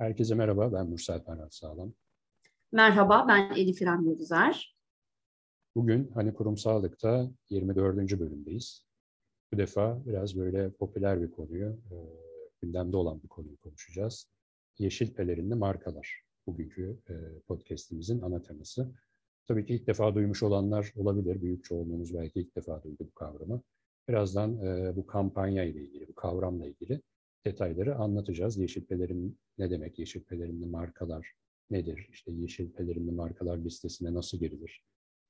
Herkese merhaba, ben Mürsel Ferhat Sağlam. Merhaba, ben Elif İrem Yıldızar. Bugün Hani Kurum Sağlık'ta 24. bölümdeyiz. Bu defa biraz böyle popüler bir konuyu, e, gündemde olan bir konuyu konuşacağız. Yeşil pelerinli markalar. Bugünkü e, podcastimizin ana teması. Tabii ki ilk defa duymuş olanlar olabilir. Büyük çoğunluğunuz belki ilk defa duydu bu kavramı. Birazdan e, bu kampanya ile ilgili, bu kavramla ilgili detayları anlatacağız. Yeşil pelerin ne demek? Yeşil pelerinli markalar nedir? İşte yeşil pelerinli markalar listesine nasıl girilir?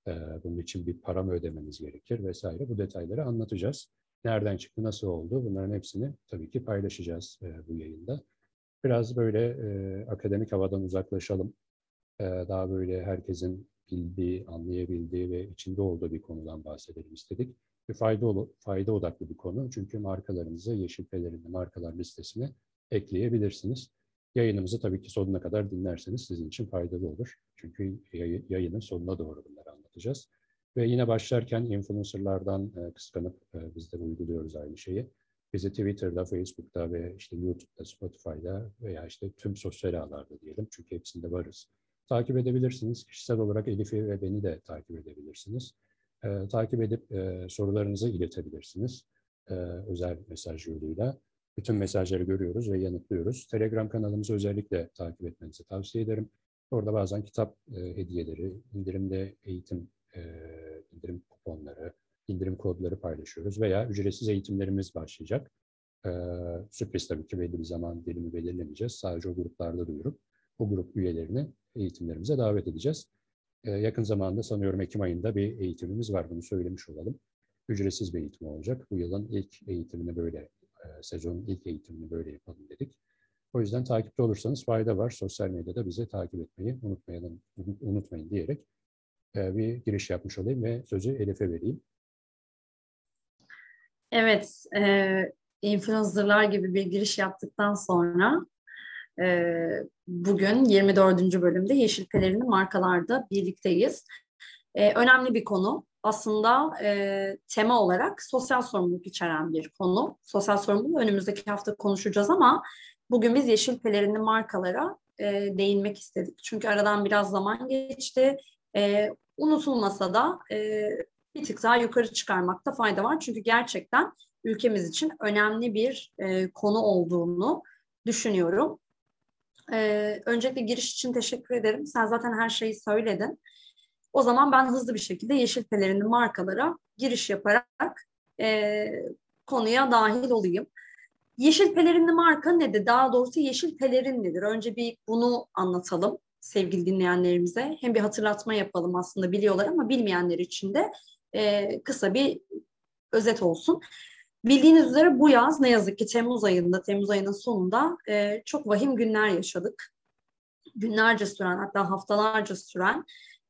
Ee, bunun için bir para mı ödememiz gerekir vesaire. Bu detayları anlatacağız. Nereden çıktı, nasıl oldu? Bunların hepsini tabii ki paylaşacağız e, bu yayında. Biraz böyle e, akademik havadan uzaklaşalım. E, daha böyle herkesin bildiği, anlayabildiği ve içinde olduğu bir konudan bahsedelim istedik ve fayda, fayda odaklı bir konu. Çünkü markalarınızı Yeşil Pelerin'de markalar listesine ekleyebilirsiniz. Yayınımızı tabii ki sonuna kadar dinlerseniz sizin için faydalı olur. Çünkü yayının sonuna doğru bunları anlatacağız. Ve yine başlarken influencerlardan e, kıskanıp e, biz de uyguluyoruz aynı şeyi. Bizi Twitter'da, Facebook'ta ve işte YouTube'da, Spotify'da veya işte tüm sosyal ağlarda diyelim. Çünkü hepsinde varız. Takip edebilirsiniz. Kişisel olarak Elif'i ve beni de takip edebilirsiniz e, takip edip e, sorularınızı iletebilirsiniz e, özel mesaj yoluyla. Bütün mesajları görüyoruz ve yanıtlıyoruz. Telegram kanalımızı özellikle takip etmenizi tavsiye ederim. Orada bazen kitap e, hediyeleri, indirimde eğitim e, indirim kuponları, indirim kodları paylaşıyoruz veya ücretsiz eğitimlerimiz başlayacak. E, sürpriz tabii ki belli bir zaman dilimi belirlemeyeceğiz. Sadece o gruplarda duyurup o grup üyelerini eğitimlerimize davet edeceğiz. Ee, yakın zamanda sanıyorum Ekim ayında bir eğitimimiz var. Bunu söylemiş olalım. Ücretsiz bir eğitim olacak. Bu yılın ilk eğitimini böyle, e, sezonun ilk eğitimini böyle yapalım dedik. O yüzden takipte olursanız fayda var. Sosyal medyada bizi takip etmeyi unutmayalım, unutmayın diyerek e, bir giriş yapmış olayım ve sözü Elif'e vereyim. Evet, e, influencerlar gibi bir giriş yaptıktan sonra bugün 24. bölümde Yeşil Pelerin'i markalarda birlikteyiz. Ee, önemli bir konu. Aslında e, tema olarak sosyal sorumluluk içeren bir konu. Sosyal sorumluluğu önümüzdeki hafta konuşacağız ama bugün biz Yeşil Pelerin'i markalara e, değinmek istedik. Çünkü aradan biraz zaman geçti. E, unutulmasa da bir tık daha yukarı çıkarmakta fayda var. Çünkü gerçekten ülkemiz için önemli bir konu olduğunu düşünüyorum. Ee, öncelikle giriş için teşekkür ederim. Sen zaten her şeyi söyledin. O zaman ben hızlı bir şekilde Yeşil Pelerinli markalara giriş yaparak e, konuya dahil olayım. Yeşil pelerinli marka nedir? Daha doğrusu yeşil pelerin nedir? Önce bir bunu anlatalım sevgili dinleyenlerimize. Hem bir hatırlatma yapalım aslında biliyorlar ama bilmeyenler için de e, kısa bir özet olsun. Bildiğiniz üzere bu yaz ne yazık ki Temmuz ayında, Temmuz ayının sonunda e, çok vahim günler yaşadık. Günlerce süren hatta haftalarca süren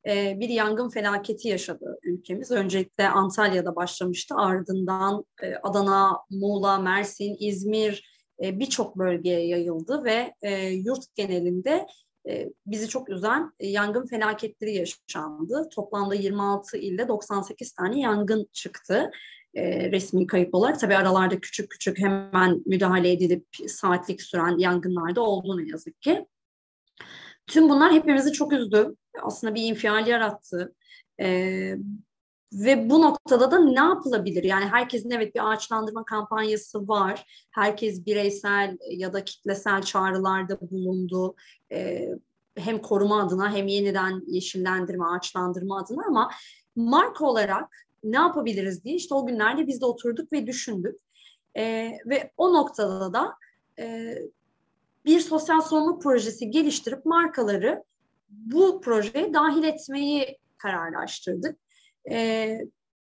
e, bir yangın felaketi yaşadı ülkemiz. Öncelikle Antalya'da başlamıştı ardından e, Adana, Muğla, Mersin, İzmir e, birçok bölgeye yayıldı ve e, yurt genelinde e, bizi çok üzen yangın felaketleri yaşandı. Toplamda 26 ilde 98 tane yangın çıktı e, resmi kayıp olarak. Tabii aralarda küçük küçük hemen müdahale edilip saatlik süren yangınlar da oldu ne yazık ki. Tüm bunlar hepimizi çok üzdü. Aslında bir infial yarattı. E, ve bu noktada da ne yapılabilir? Yani herkesin evet bir ağaçlandırma kampanyası var. Herkes bireysel ya da kitlesel çağrılarda bulundu. E, hem koruma adına hem yeniden yeşillendirme, ağaçlandırma adına ama marka olarak ne yapabiliriz diye işte o günlerde biz de oturduk ve düşündük. E, ve o noktada da e, bir sosyal sorumluluk projesi geliştirip markaları bu projeye dahil etmeyi kararlaştırdık. E,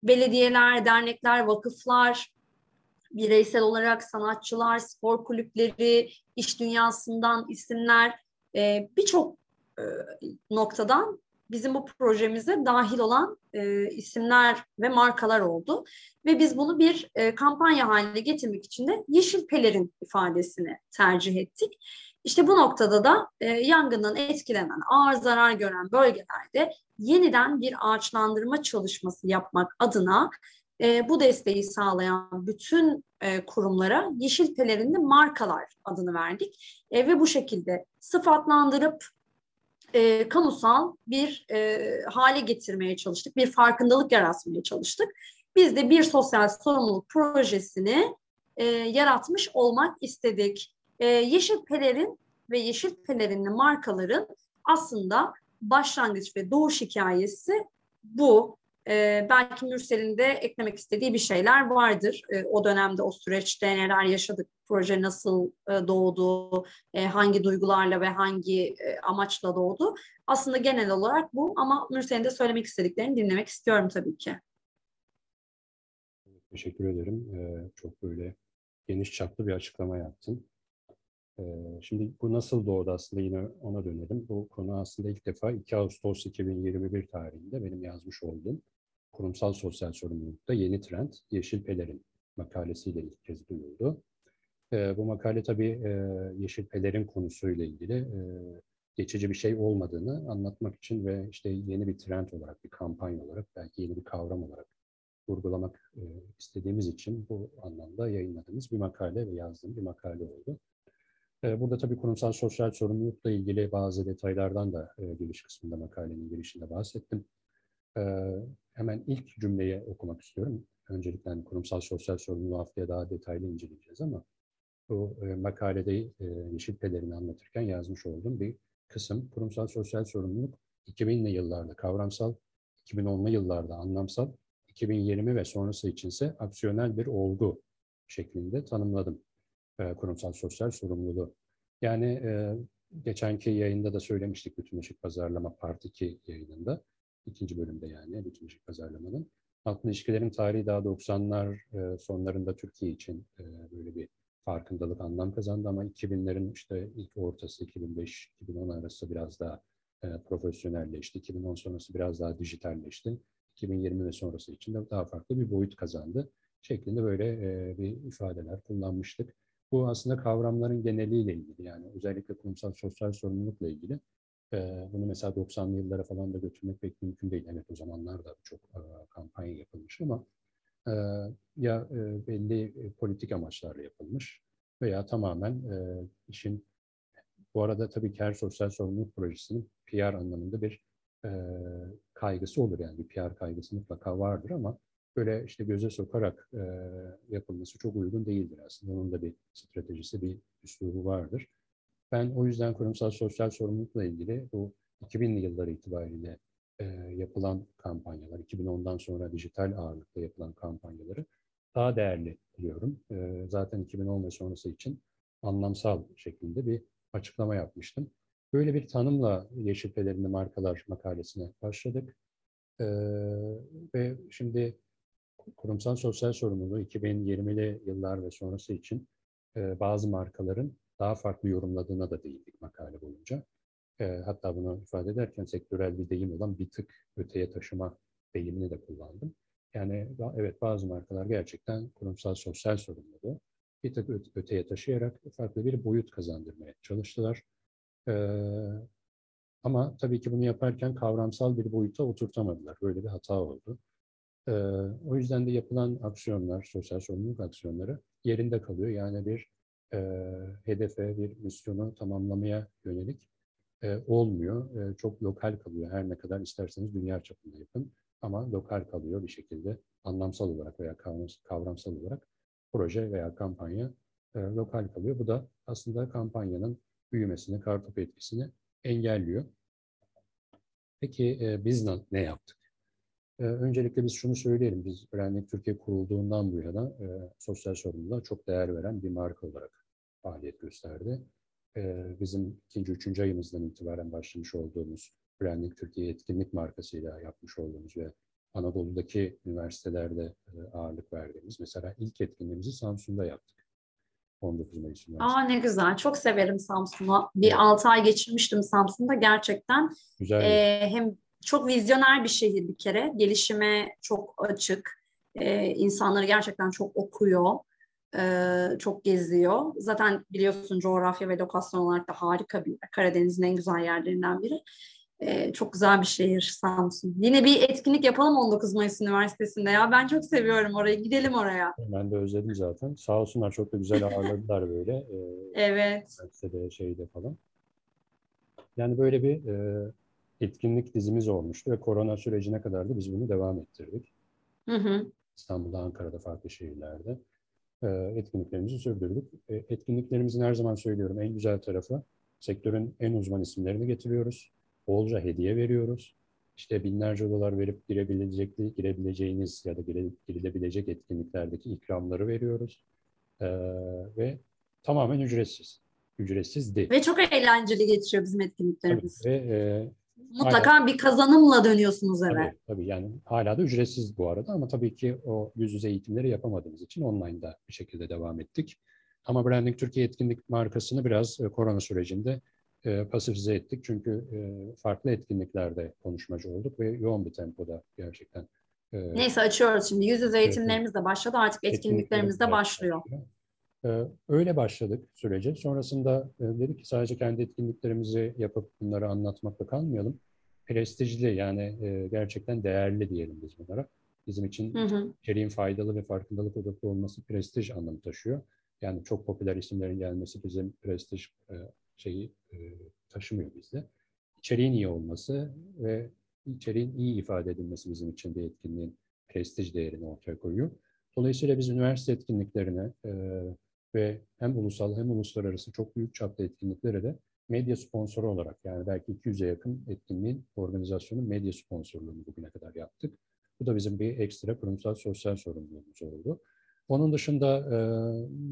belediyeler, dernekler, vakıflar, bireysel olarak sanatçılar, spor kulüpleri, iş dünyasından isimler e, birçok e, noktadan bizim bu projemize dahil olan e, isimler ve markalar oldu. Ve biz bunu bir e, kampanya haline getirmek için de yeşil pelerin ifadesini tercih ettik. İşte bu noktada da e, yangından etkilenen, ağır zarar gören bölgelerde yeniden bir ağaçlandırma çalışması yapmak adına e, bu desteği sağlayan bütün e, kurumlara yeşil pelerinli markalar adını verdik. E, ve bu şekilde sıfatlandırıp e, kamusal bir e, hale getirmeye çalıştık. Bir farkındalık yaratmaya çalıştık. Biz de bir sosyal sorumluluk projesini e, yaratmış olmak istedik. E, yeşil pelerin ve yeşil pelerinli markaların aslında başlangıç ve doğuş hikayesi bu. E, belki Mürsel'in de eklemek istediği bir şeyler vardır. E, o dönemde o süreçte neler yaşadık, proje nasıl e, doğdu, e, hangi duygularla ve hangi e, amaçla doğdu. Aslında genel olarak bu ama Mürsel'in de söylemek istediklerini dinlemek istiyorum tabii ki. Teşekkür ederim. Ee, çok böyle geniş çaplı bir açıklama yaptın. Ee, şimdi bu nasıl doğdu aslında yine ona dönelim. Bu konu aslında ilk defa 2 Ağustos 2021 tarihinde benim yazmış olduğum kurumsal sosyal sorumlulukta yeni trend Yeşil Pelerin makalesiyle ilk kez duyuldu. Ee, bu makale tabii e, Yeşil Pelerin konusuyla ilgili e, geçici bir şey olmadığını anlatmak için ve işte yeni bir trend olarak, bir kampanya olarak, belki yeni bir kavram olarak vurgulamak e, istediğimiz için bu anlamda yayınladığımız bir makale ve yazdığım bir makale oldu. E, burada tabii kurumsal sosyal sorumlulukla ilgili bazı detaylardan da e, giriş kısmında makalenin girişinde bahsettim. E, hemen ilk cümleyi okumak istiyorum. Öncelikle hani kurumsal sosyal sorumluluğu haftaya daha detaylı inceleyeceğiz ama bu e, makalede yeşil pelerini anlatırken yazmış olduğum bir kısım. Kurumsal sosyal sorumluluk 2000'li yıllarda kavramsal, 2010'lu yıllarda anlamsal, 2020 ve sonrası içinse aksiyonel bir olgu şeklinde tanımladım e, kurumsal sosyal sorumluluğu. Yani e, geçenki yayında da söylemiştik Bütünleşik Pazarlama Part 2 yayınında. ikinci bölümde yani Bütünleşik Pazarlama'nın. Halkın ilişkilerin tarihi daha 90'lar e, sonlarında Türkiye için e, böyle bir farkındalık anlam kazandı ama 2000'lerin işte ilk ortası 2005-2010 arası biraz daha e, profesyonelleşti. 2010 sonrası biraz daha dijitalleşti. 2020 ve sonrası için de daha farklı bir boyut kazandı şeklinde böyle e, bir ifadeler kullanmıştık. Bu aslında kavramların geneliyle ilgili yani özellikle kurumsal sosyal sorumlulukla ilgili. E, bunu mesela 90'lı yıllara falan da götürmek pek mümkün değil. Evet o zamanlar da çok kampanya yapılmış ama ya belli politik amaçlarla yapılmış veya tamamen işin bu arada tabii ki her sosyal sorumluluk projesinin PR anlamında bir kaygısı olur yani bir PR kaygısı mutlaka vardır ama böyle işte göze sokarak e, yapılması çok uygun değildir aslında. Onun da bir stratejisi, bir üslubu vardır. Ben o yüzden kurumsal sosyal sorumlulukla ilgili bu 2000'li yıllar itibariyle e, yapılan kampanyalar, 2010'dan sonra dijital ağırlıkla yapılan kampanyaları daha değerli buluyorum. E, zaten 2010 ve sonrası için anlamsal şeklinde bir açıklama yapmıştım. Böyle bir tanımla Yeşil Pelerini Markalar makalesine başladık. Ee, ve şimdi kurumsal sosyal sorumluluğu 2020'li yıllar ve sonrası için e, bazı markaların daha farklı yorumladığına da değindik makale boyunca. E, hatta bunu ifade ederken sektörel bir deyim olan bir tık öteye taşıma deyimini de kullandım. Yani evet bazı markalar gerçekten kurumsal sosyal sorumluluğu bir tık öteye taşıyarak farklı bir boyut kazandırmaya çalıştılar. Ee, ama tabii ki bunu yaparken kavramsal bir boyuta oturtamadılar. Böyle bir hata oldu. Ee, o yüzden de yapılan aksiyonlar, sosyal sorumluluk aksiyonları yerinde kalıyor. Yani bir e, hedefe, bir misyonu tamamlamaya yönelik e, olmuyor. E, çok lokal kalıyor. Her ne kadar isterseniz dünya çapında yapın. Ama lokal kalıyor bir şekilde anlamsal olarak veya kavramsal olarak proje veya kampanya e, lokal kalıyor. Bu da aslında kampanyanın büyümesini, kartopu etkisini engelliyor. Peki e, biz ne yaptık? E, öncelikle biz şunu söyleyelim. Biz Öğrenlik Türkiye kurulduğundan bu yana e, sosyal sorumluluğa çok değer veren bir marka olarak faaliyet gösterdi. E, bizim ikinci, üçüncü ayımızdan itibaren başlamış olduğumuz Öğrenlik Türkiye etkinlik markasıyla yapmış olduğumuz ve Anadolu'daki üniversitelerde e, ağırlık verdiğimiz, mesela ilk etkinliğimizi Samsun'da yaptık. 19 Mayıs Aa ne güzel. Çok severim Samsun'u. Bir evet. 6 ay geçirmiştim Samsun'da. Gerçekten güzel. E, hem çok vizyoner bir şehir bir kere. Gelişime çok açık. E, insanları gerçekten çok okuyor. E, çok geziyor. Zaten biliyorsun coğrafya ve lokasyon olarak da harika bir yer. Karadeniz'in en güzel yerlerinden biri. Ee, çok güzel bir şehir Samsun. Yine bir etkinlik yapalım 19 Mayıs Üniversitesi'nde ya. Ben çok seviyorum orayı. Gidelim oraya. Ben de özledim zaten. Sağ olsunlar çok da güzel ağırladılar böyle. Ee, evet. Üniversitede şeyde falan. Yani böyle bir e, etkinlik dizimiz olmuştu ve korona sürecine kadar da biz bunu devam ettirdik. Hı hı. İstanbul'da, Ankara'da, farklı şehirlerde e, etkinliklerimizi sürdürdük. E, etkinliklerimizin her zaman söylüyorum en güzel tarafı sektörün en uzman isimlerini getiriyoruz. Bolca hediye veriyoruz. İşte binlerce dolar verip girebilecek, girebileceğiniz ya da girilebilecek etkinliklerdeki ikramları veriyoruz. E, ve tamamen ücretsiz. Ücretsizdi. Ve çok eğlenceli geçiyor bizim etkinliklerimiz. Tabii, ve e, Mutlaka hala, bir kazanımla dönüyorsunuz eve. Tabii, tabii yani hala da ücretsiz bu arada ama tabii ki o yüz yüze eğitimleri yapamadığımız için online'da bir şekilde devam ettik. Ama Branding Türkiye etkinlik markasını biraz e, korona sürecinde e, pasifize ettik. Çünkü e, farklı etkinliklerde konuşmacı olduk ve yoğun bir tempoda gerçekten. E, Neyse açıyoruz şimdi. Yüz yüze eğitimlerimiz de başladı. Artık etkinliklerimiz de başlıyor. Öyle başladık sürece. Sonrasında e, dedik ki sadece kendi etkinliklerimizi yapıp bunları anlatmakla kalmayalım prestijli yani e, gerçekten değerli diyelim biz bunlara. Bizim için hı hı. içeriğin faydalı ve farkındalık odaklı olması prestij anlamı taşıyor. Yani çok popüler isimlerin gelmesi bizim prestij e, şeyi taşımıyor bizde. İçeriğin iyi olması ve içeriğin iyi ifade edilmesi bizim için bir etkinliğin prestij değerini ortaya koyuyor. Dolayısıyla biz üniversite etkinliklerine ve hem ulusal hem uluslararası çok büyük çapta etkinliklere de medya sponsoru olarak yani belki 200'e yakın etkinliğin organizasyonu medya sponsorluğunu bugüne kadar yaptık. Bu da bizim bir ekstra kurumsal sosyal sorumluluğumuz oldu. Onun dışında e,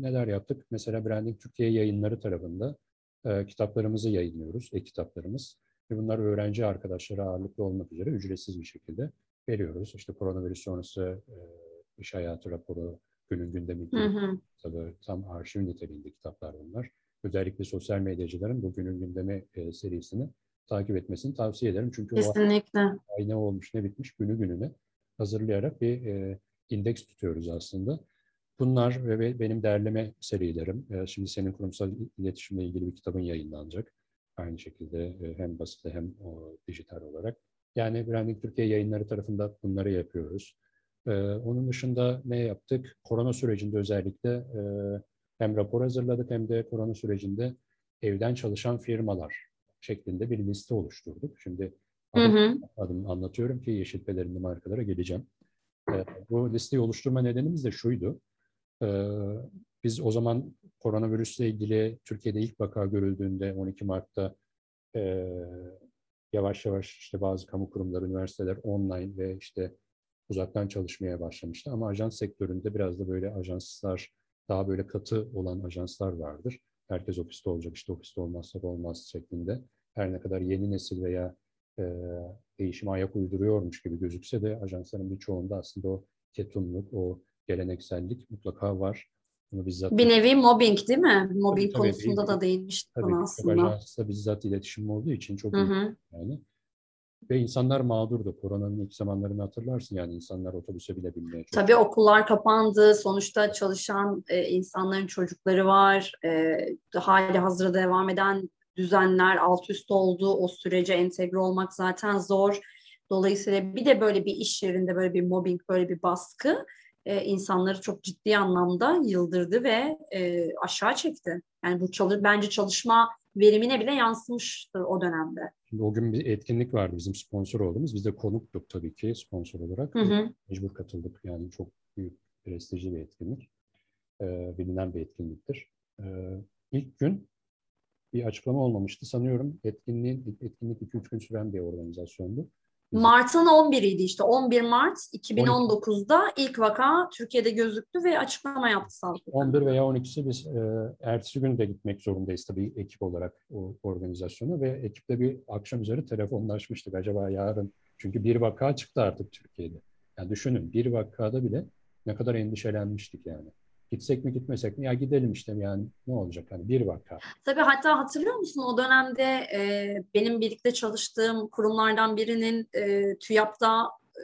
neler yaptık? Mesela Branding Türkiye yayınları tarafında e, kitaplarımızı yayınlıyoruz, e-kitaplarımız. Ve bunlar öğrenci arkadaşlara ağırlıklı olmak üzere ücretsiz bir şekilde veriyoruz. İşte koronavirüs sonrası e, iş hayatı raporu, günün gündemi kitabı, tam arşiv niteliğinde kitaplar bunlar özellikle sosyal medyacıların bugünün gündemi e, serisini takip etmesini tavsiye ederim. Çünkü Kesinlikle. o ay ne olmuş ne bitmiş günü gününe hazırlayarak bir e, indeks tutuyoruz aslında. Bunlar ve benim derleme serilerim. E, şimdi senin kurumsal iletişimle ilgili bir kitabın yayınlanacak. Aynı şekilde e, hem basit hem o, dijital olarak. Yani Branding Türkiye yayınları tarafında bunları yapıyoruz. Ee, onun dışında ne yaptık? Korona sürecinde özellikle e, hem rapor hazırladık hem de korona sürecinde evden çalışan firmalar şeklinde bir liste oluşturduk. Şimdi adım, hı hı. adım anlatıyorum ki yeşil pelerinli markalara geleceğim. Ee, bu listeyi oluşturma nedenimiz de şuydu. Ee, biz o zaman koronavirüsle ilgili Türkiye'de ilk vaka görüldüğünde 12 Mart'ta e, yavaş yavaş işte bazı kamu kurumları, üniversiteler online ve işte uzaktan çalışmaya başlamıştı. Ama ajans sektöründe biraz da böyle ajanslar daha böyle katı olan ajanslar vardır. Herkes ofiste olacak, işte ofiste olmazsa olmaz şeklinde. Her ne kadar yeni nesil veya e, değişime ayak uyduruyormuş gibi gözükse de ajansların birçoğunda aslında o ketumluk, o geleneksellik mutlaka var. Bunu bizzat bir nevi mobbing değil mi? Mobbing tabii, konusunda tabii, da değinmiştik tabii, aslında. Ajansla bizzat iletişim olduğu için çok hı hı. yani. Ve insanlar mağdurdu. Koronanın ilk zamanlarını hatırlarsın yani insanlar otobüse bile binmeye çok... Tabii okullar kapandı. Sonuçta çalışan e, insanların çocukları var. E, hali hazırda devam eden düzenler alt üst oldu. O sürece entegre olmak zaten zor. Dolayısıyla bir de böyle bir iş yerinde böyle bir mobbing, böyle bir baskı e, insanları çok ciddi anlamda yıldırdı ve e, aşağı çekti. Yani bu çalış, bence çalışma verimine bile yansımıştır o dönemde. Şimdi o gün bir etkinlik vardı bizim sponsor olduğumuz. Biz de konuktuk tabii ki sponsor olarak. Hı hı. Mecbur katıldık. Yani çok büyük, prestijli bir etkinlik. Ee, bilinen bir etkinliktir. Ee, ilk gün bir açıklama olmamıştı. Sanıyorum etkinliğin etkinlik 2-3 gün süren bir organizasyondu. Mart'ın 11'iydi işte 11 Mart 2019'da 12. ilk vaka Türkiye'de gözüktü ve açıklama yaptı sağlık. 11 veya 12'si biz e, ertesi gün de gitmek zorundayız tabii ekip olarak o organizasyona ve ekiple bir akşam üzeri telefonlaşmıştık acaba yarın çünkü bir vaka çıktı artık Türkiye'de. Yani düşünün bir vakada bile ne kadar endişelenmiştik yani. Gitsek mi gitmesek mi? Ya gidelim işte yani ne olacak hani bir vaka. Tabii hatta hatırlıyor musun o dönemde e, benim birlikte çalıştığım kurumlardan birinin e, TÜYAP'ta e,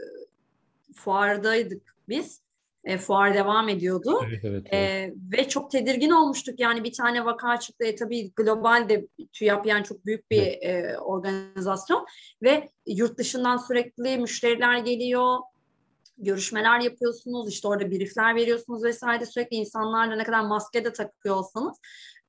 fuardaydık biz. E, fuar devam ediyordu. Evet, evet, E, evet. ve çok tedirgin olmuştuk. Yani bir tane vaka çıktı. E, tabii global de TÜYAP yani çok büyük bir e, organizasyon. Ve yurt dışından sürekli müşteriler geliyor görüşmeler yapıyorsunuz, işte orada briefler veriyorsunuz vesaire. Sürekli insanlarla ne kadar maske de takıyor olsanız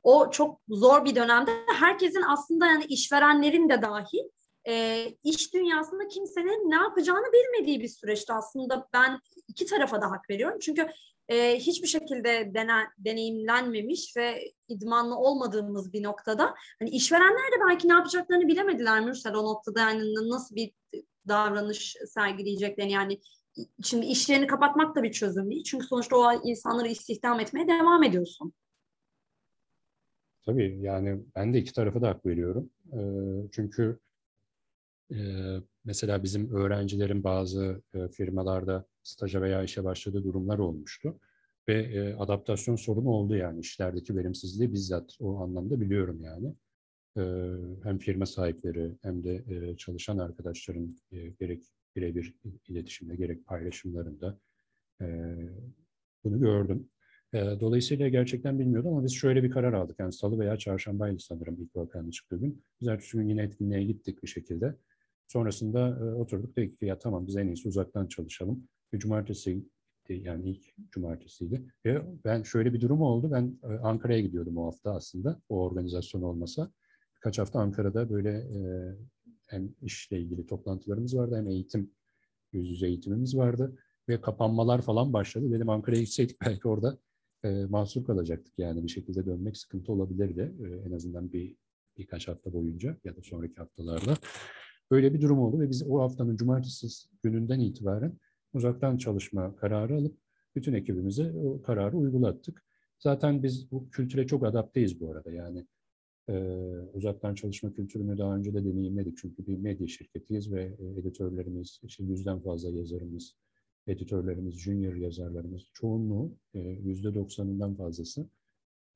o çok zor bir dönemde herkesin aslında yani işverenlerin de dahil e, iş dünyasında kimsenin ne yapacağını bilmediği bir süreçte aslında. Ben iki tarafa da hak veriyorum. Çünkü e, hiçbir şekilde dene, deneyimlenmemiş ve idmanlı olmadığımız bir noktada hani işverenler de belki ne yapacaklarını bilemediler Mürsel. O noktada yani nasıl bir davranış sergileyeceklerini yani şimdi işlerini kapatmak da bir çözüm değil. Çünkü sonuçta o insanları istihdam etmeye devam ediyorsun. Tabii yani ben de iki tarafa da hak veriyorum. Çünkü mesela bizim öğrencilerin bazı firmalarda staja veya işe başladığı durumlar olmuştu. Ve adaptasyon sorunu oldu yani işlerdeki verimsizliği bizzat o anlamda biliyorum yani. Hem firma sahipleri hem de çalışan arkadaşların gerek birebir iletişimde gerek paylaşımlarında bunu gördüm. Dolayısıyla gerçekten bilmiyordum ama biz şöyle bir karar aldık. Yani salı veya çarşambaydı sanırım ilk vakanın çıktığı gün. Biz ertesi gün yine etkinliğe gittik bir şekilde. Sonrasında oturduk dedik ki ya tamam biz en iyisi uzaktan çalışalım. Ve cumartesi yani ilk cumartesiydi. Ve ben şöyle bir durum oldu. Ben Ankara'ya gidiyordum o hafta aslında o organizasyon olmasa. Birkaç hafta Ankara'da böyle hem işle ilgili toplantılarımız vardı hem eğitim, yüz yüze eğitimimiz vardı. Ve kapanmalar falan başladı. Dedim Ankara'ya gitseydik belki orada e, mahsur kalacaktık. Yani bir şekilde dönmek sıkıntı olabilirdi. E, en azından bir birkaç hafta boyunca ya da sonraki haftalarda. Böyle bir durum oldu ve biz o haftanın cumartesi gününden itibaren uzaktan çalışma kararı alıp bütün ekibimize o kararı uygulattık. Zaten biz bu kültüre çok adapteyiz bu arada. Yani e, uzaktan çalışma kültürünü daha önce de deneyimledik. Çünkü bir medya şirketiyiz ve e, editörlerimiz, işte yüzden fazla yazarımız, editörlerimiz, junior yazarlarımız çoğunluğu e, yüzde doksanından fazlası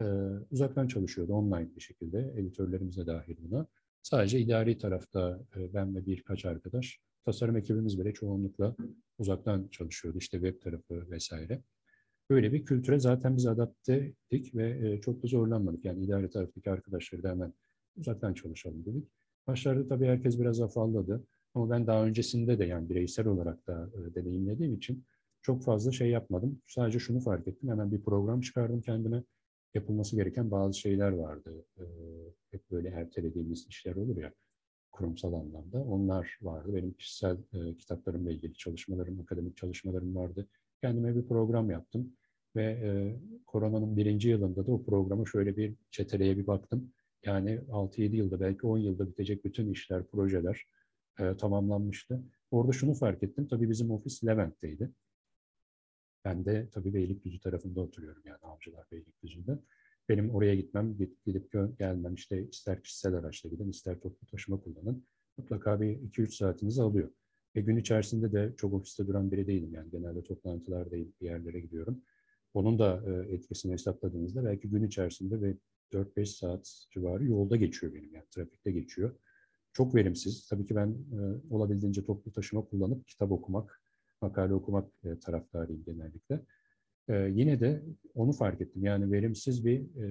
e, uzaktan çalışıyordu online bir şekilde. Editörlerimiz de dahil buna. Sadece idari tarafta e, ben ve birkaç arkadaş, tasarım ekibimiz bile çoğunlukla uzaktan çalışıyordu. İşte web tarafı vesaire. Böyle bir kültüre zaten biz adapte ettik ve çok da zorlanmadık. Yani idari taraftaki arkadaşları da hemen uzaktan çalışalım dedik. Başlarda tabii herkes biraz afalladı. Ama ben daha öncesinde de yani bireysel olarak da e, deneyimlediğim için çok fazla şey yapmadım. Sadece şunu fark ettim. Hemen bir program çıkardım kendime. Yapılması gereken bazı şeyler vardı. E, hep böyle ertelediğimiz işler olur ya kurumsal anlamda. Onlar vardı. Benim kişisel e, kitaplarımla ilgili çalışmalarım, akademik çalışmalarım vardı. Kendime bir program yaptım. Ve e, koronanın birinci yılında da o programa şöyle bir çeteleye bir baktım. Yani 6-7 yılda belki 10 yılda bitecek bütün işler, projeler, e, tamamlanmıştı. Orada şunu fark ettim. Tabii bizim ofis Levent'teydi. Ben de tabii Beylikdüzü tarafında oturuyorum yani Avcılar Beylikdüzü'nde. Benim oraya gitmem, gidip gelmem işte ister kişisel araçla gidin, ister toplu taşıma kullanın. Mutlaka bir 2-3 saatinizi alıyor. Ve gün içerisinde de çok ofiste duran biri değilim yani genelde toplantılardayım, bir yerlere gidiyorum. Onun da e, etkisini hesapladığınızda belki gün içerisinde ve 4-5 saat civarı yolda geçiyor benim yani trafikte geçiyor çok verimsiz. Tabii ki ben e, olabildiğince toplu taşıma kullanıp kitap okumak, makale okumak e, taraftarıyım genellikle. E, yine de onu fark ettim. Yani verimsiz bir e,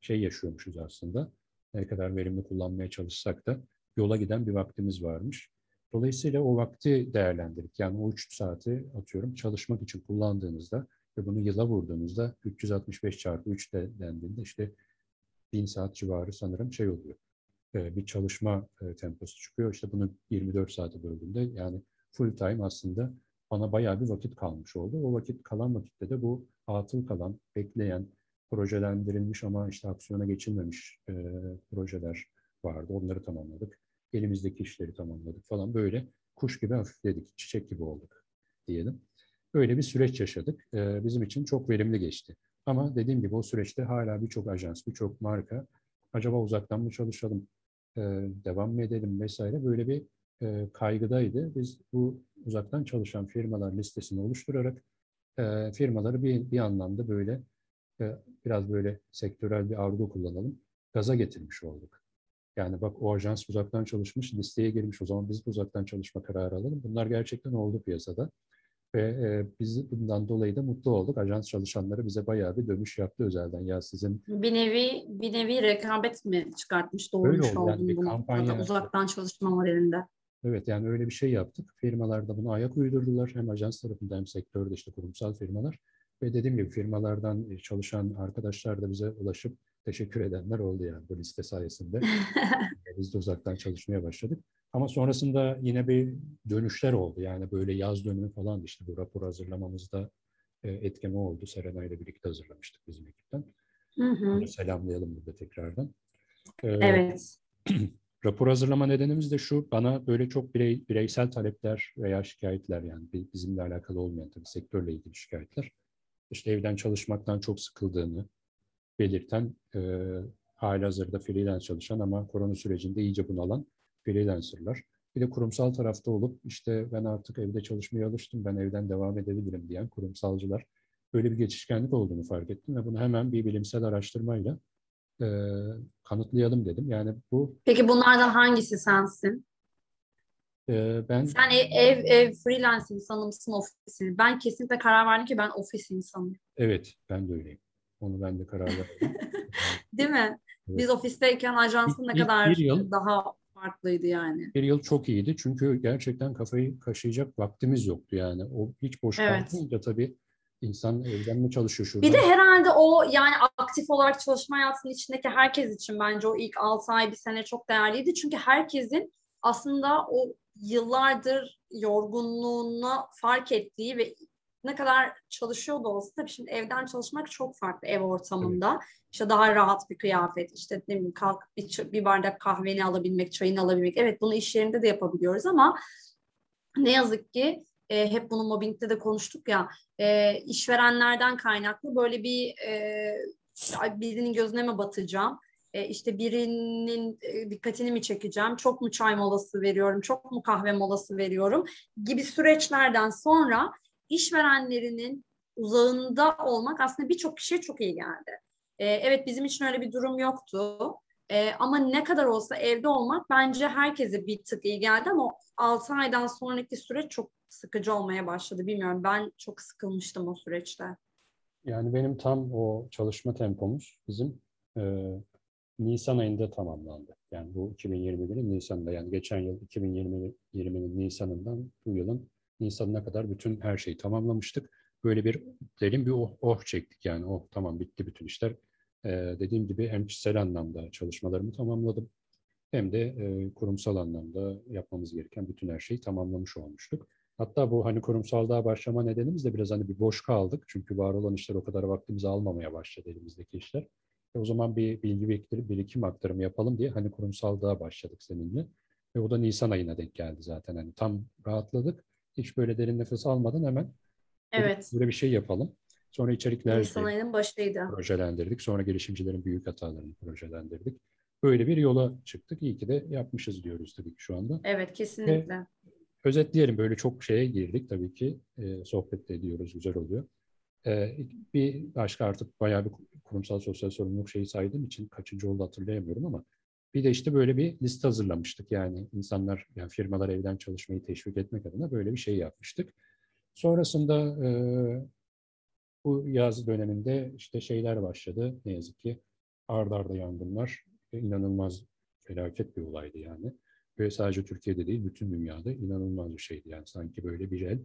şey yaşıyormuşuz aslında. Ne kadar verimli kullanmaya çalışsak da yola giden bir vaktimiz varmış. Dolayısıyla o vakti değerlendirdik. Yani o 3 saati atıyorum çalışmak için kullandığınızda ve bunu yıla vurduğunuzda 365 çarpı 3 de dendiğinde işte 1000 saat civarı sanırım şey oluyor. E, bir çalışma e, temposu çıkıyor. İşte bunu 24 saate böldüğümde yani full time aslında bana bayağı bir vakit kalmış oldu. O vakit kalan vakitte de bu atıl kalan, bekleyen, projelendirilmiş ama işte aksiyona geçilmemiş e, projeler vardı. Onları tamamladık. Elimizdeki işleri tamamladık falan böyle kuş gibi hafifledik, çiçek gibi olduk diyelim. Böyle bir süreç yaşadık. E, bizim için çok verimli geçti. Ama dediğim gibi o süreçte hala birçok ajans, birçok marka acaba uzaktan mı çalışalım, e, devam mı edelim vesaire böyle bir e, kaygıdaydı. Biz bu uzaktan çalışan firmalar listesini oluşturarak e, firmaları bir, bir anlamda böyle e, biraz böyle sektörel bir argo kullanalım, gaza getirmiş olduk. Yani bak o ajans uzaktan çalışmış, listeye girmiş o zaman biz de uzaktan çalışma kararı alalım. Bunlar gerçekten oldu piyasada. Ve e, biz bundan dolayı da mutlu olduk. Ajans çalışanları bize bayağı bir dönüş yaptı özelden. Ya sizin bir nevi bir nevi rekabet mi çıkartmış doğurmuş oldu. Yani bir bunu kampanya- uzaktan çalışma modelinde. Evet yani öyle bir şey yaptık. Firmalar da buna ayak uydurdular. Hem ajans tarafında hem sektörde işte kurumsal firmalar. Ve dediğim gibi firmalardan e, çalışan arkadaşlar da bize ulaşıp teşekkür edenler oldu yani bu liste sayesinde. Biz de uzaktan çalışmaya başladık. Ama sonrasında yine bir dönüşler oldu. Yani böyle yaz dönümü falan işte bu rapor hazırlamamızda e, etken o oldu. Serena ile birlikte hazırlamıştık bizim ekipten. Hı hı. Selamlayalım burada tekrardan. Ee, Evet. Rapor hazırlama nedenimiz de şu, bana böyle çok birey, bireysel talepler veya şikayetler yani bi- bizimle alakalı olmayan tabii sektörle ilgili şikayetler. İşte evden çalışmaktan çok sıkıldığını belirten, e, halihazırda freelance çalışan ama korona sürecinde iyice bunalan freelancerlar. Bir de kurumsal tarafta olup işte ben artık evde çalışmaya alıştım, ben evden devam edebilirim diyen kurumsalcılar. Böyle bir geçişkenlik olduğunu fark ettim ve bunu hemen bir bilimsel araştırmayla e, kanıtlayalım dedim. Yani bu Peki bunlardan hangisi sensin? e, ben Sen e- ev ev freelance insanı mısın ofis? Ben kesinlikle karar verdim ki ben ofis insanıyım. evet ben de öyleyim. Onu ben de karar verdim. Değil mi? Evet. Biz ofisteyken ajansın ne kadar yıl- daha farklıydı yani. bir yıl çok iyiydi çünkü gerçekten kafayı kaşıyacak vaktimiz yoktu yani. O hiç boş Evet. kalmayınca tabii insan evden mi çalışıyor şurada? Bir de herhalde o yani aktif olarak çalışma hayatının içindeki herkes için bence o ilk 6 ay bir sene çok değerliydi. Çünkü herkesin aslında o yıllardır yorgunluğunu fark ettiği ve ne kadar çalışıyor da olsa tabii şimdi evden çalışmak çok farklı ev ortamında. İşte daha rahat bir kıyafet, işte ne bileyim kalk bir, bir bardak kahveni alabilmek, çayını alabilmek. Evet bunu iş yerinde de yapabiliyoruz ama ne yazık ki e, hep bunu mobbingde de konuştuk ya e, işverenlerden kaynaklı böyle bir e, "Ay, birinin gözüne mi batacağım? E, işte birinin e, dikkatini mi çekeceğim? Çok mu çay molası veriyorum? Çok mu kahve molası veriyorum? Gibi süreçlerden sonra işverenlerinin uzağında olmak aslında birçok kişiye çok iyi geldi. E, evet bizim için öyle bir durum yoktu. E, ama ne kadar olsa evde olmak bence herkese bir tık iyi geldi ama 6 aydan sonraki süreç çok sıkıcı olmaya başladı. Bilmiyorum ben çok sıkılmıştım o süreçte. Yani benim tam o çalışma tempomuz bizim e, Nisan ayında tamamlandı. Yani bu 2021'in Nisan'da yani geçen yıl 2020 20'nin Nisan'ından bu yılın Nisan'ına kadar bütün her şeyi tamamlamıştık. Böyle bir derin bir oh, oh çektik yani oh tamam bitti bütün işler. E, dediğim gibi hem kişisel anlamda çalışmalarımı tamamladım hem de e, kurumsal anlamda yapmamız gereken bütün her şeyi tamamlamış olmuştuk. Hatta bu hani kurumsallığa başlama nedenimiz de biraz hani bir boş kaldık. Çünkü var olan işler o kadar vaktimizi almamaya başladı elimizdeki işler. E o zaman bir bilgi biriktirip birikim aktarımı yapalım diye hani kurumsallığa başladık seninle. Ve o da Nisan ayına denk geldi zaten. Hani tam rahatladık. Hiç böyle derin nefes almadan hemen Evet. böyle bir şey yapalım. Sonra içerikler ayının başıydı. projelendirdik. Sonra girişimcilerin büyük hatalarını projelendirdik. Böyle bir yola çıktık. İyi ki de yapmışız diyoruz tabii ki şu anda. Evet kesinlikle. Özetleyelim böyle çok şeye girdik tabii ki. E, sohbet de ediyoruz, güzel oluyor. E, bir başka artık bayağı bir kurumsal sosyal sorumluluk şeyi saydığım için kaçıncı oldu hatırlayamıyorum ama bir de işte böyle bir liste hazırlamıştık. Yani insanlar, yani firmalar evden çalışmayı teşvik etmek adına böyle bir şey yapmıştık. Sonrasında e, bu yaz döneminde işte şeyler başladı ne yazık ki. Arda arda yangınlar. E, inanılmaz felaket bir olaydı yani. Ve sadece Türkiye'de değil, bütün dünyada inanılmaz bir şeydi. Yani sanki böyle bir el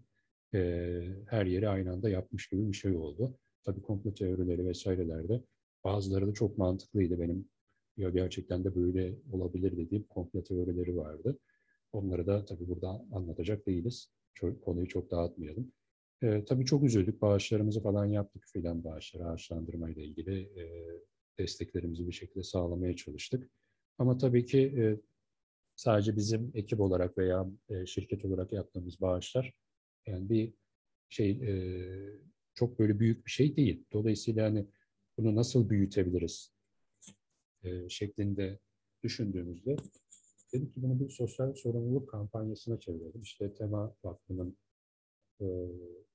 e, her yeri aynı anda yapmış gibi bir şey oldu. Tabii komplo teorileri vesairelerde bazıları da çok mantıklıydı. Benim ya gerçekten de böyle olabilir dediğim komplo teorileri vardı. Onları da tabii burada anlatacak değiliz. Çok, konuyu çok dağıtmayalım. E, tabii çok üzüldük. Bağışlarımızı falan yaptık filan bağışları, ağaçlandırmayla ilgili e, desteklerimizi bir şekilde sağlamaya çalıştık. Ama tabii ki e, sadece bizim ekip olarak veya e, şirket olarak yaptığımız bağışlar yani bir şey e, çok böyle büyük bir şey değil. Dolayısıyla hani bunu nasıl büyütebiliriz e, şeklinde düşündüğümüzde dedik ki bunu bir sosyal sorumluluk kampanyasına çevirelim. İşte Tema Vakfı'nın e,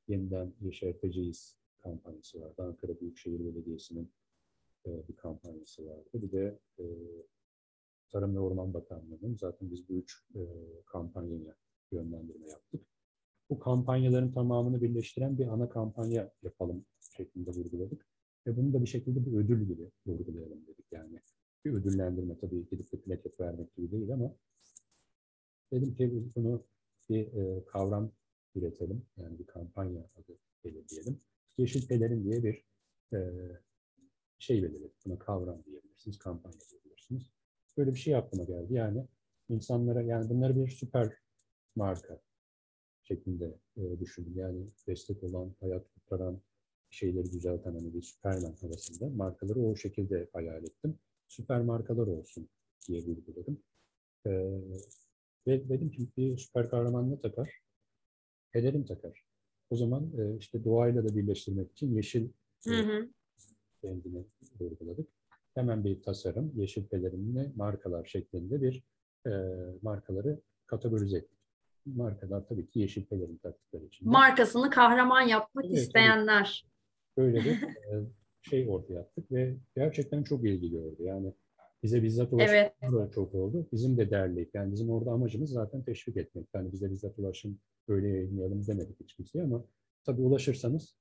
yeniden yeşerteceğiz kampanyası vardı. Ankara Büyükşehir Belediyesi'nin e, bir kampanyası vardı. Bir de e, Tarım ve Orman Bakanlığı'nın zaten biz bu üç e, kampanyaya yönlendirme yaptık. bu kampanyaların tamamını birleştiren bir ana kampanya yapalım şeklinde vurguladık. Ve bunu da bir şekilde bir ödül gibi vurgulayalım dedik yani. Bir ödüllendirme tabii gidip bir plaket vermek gibi değil ama dedim ki bunu bir e, kavram üretelim. Yani bir kampanya adı belirleyelim. Yeşil Pelerin diye bir e, şey belirledik. Buna kavram diyebilirsiniz, kampanya diyebilirsiniz. Böyle bir şey aklıma geldi. Yani insanlara yani bunları bir süper marka şeklinde e, düşündüm. Yani destek olan, hayat kurtaran, şeyleri düzelten hani bir Superman havasında markaları o şekilde hayal ettim. Süper markalar olsun diye vurguladım. E, ve dedim ki bir süper kahraman ne takar? Pelerin takar. O zaman e, işte doğayla da birleştirmek için yeşil e, hı hı. rengini vurguladık. Hemen bir tasarım, yeşil pelerinle markalar şeklinde bir e, markaları kategorize ettik. Markalar tabii ki yeşil pelerin taktıkları için. Markasını kahraman yapmak evet, isteyenler. Böyle bir e, şey ortaya attık ve gerçekten çok ilgi gördü. Yani bize bizzat ulaşım evet. çok oldu. Bizim de derleyip, yani bizim orada amacımız zaten teşvik etmek. Yani bize bizzat ulaşım böyle yayınlayalım demedik hiç kimseye ama tabii ulaşırsanız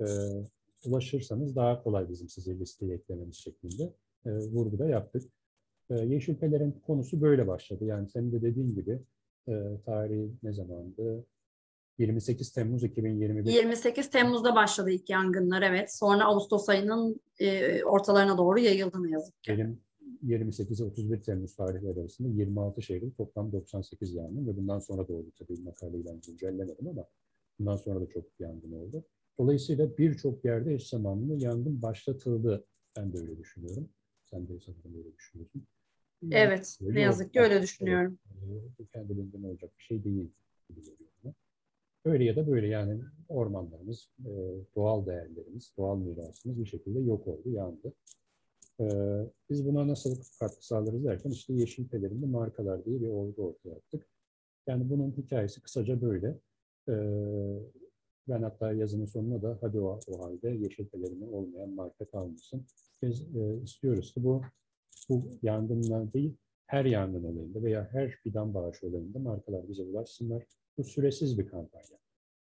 e, ulaşırsanız daha kolay bizim size listeye eklememiz şeklinde e, vurgu da yaptık. E, Yeşil Pelerin konusu böyle başladı. Yani senin de dediğin gibi e, tarihi ne zamandı? 28 Temmuz 2021. 28 Temmuz'da başladı ilk yangınlar evet. Sonra Ağustos ayının e, ortalarına doğru yayıldı ne yazık ki. Benim 28-31 Temmuz tarihleri arasında 26 şehrin toplam 98 yangın ve bundan sonra da oldu tabii makaleyle güncellemedim ama bundan sonra da çok yangın oldu. Dolayısıyla birçok yerde eş zamanlı yangın başlatıldı. Ben de öyle düşünüyorum. Sen de sanırım öyle düşünüyorsun. Evet, öyle ne yazık ki öyle düşünüyorum. Evet, kendiliğinden olacak bir şey değil. Öyle ya da böyle yani ormanlarımız, e, doğal değerlerimiz, doğal mirasımız bir şekilde yok oldu, yandı. E, biz buna nasıl katkı sağlarız derken işte Yeşil Pelerinde markalar diye bir olgu ortaya attık. Yani bunun hikayesi kısaca böyle. E, ben hatta yazının sonuna da hadi o, o halde Yeşil Pelerinde olmayan marka kalmasın. Biz istiyoruz ki bu bu yangınlar değil, her yangın olayında veya her fidan bağış olayında markalar bize ulaşsınlar. Bu süresiz bir kampanya.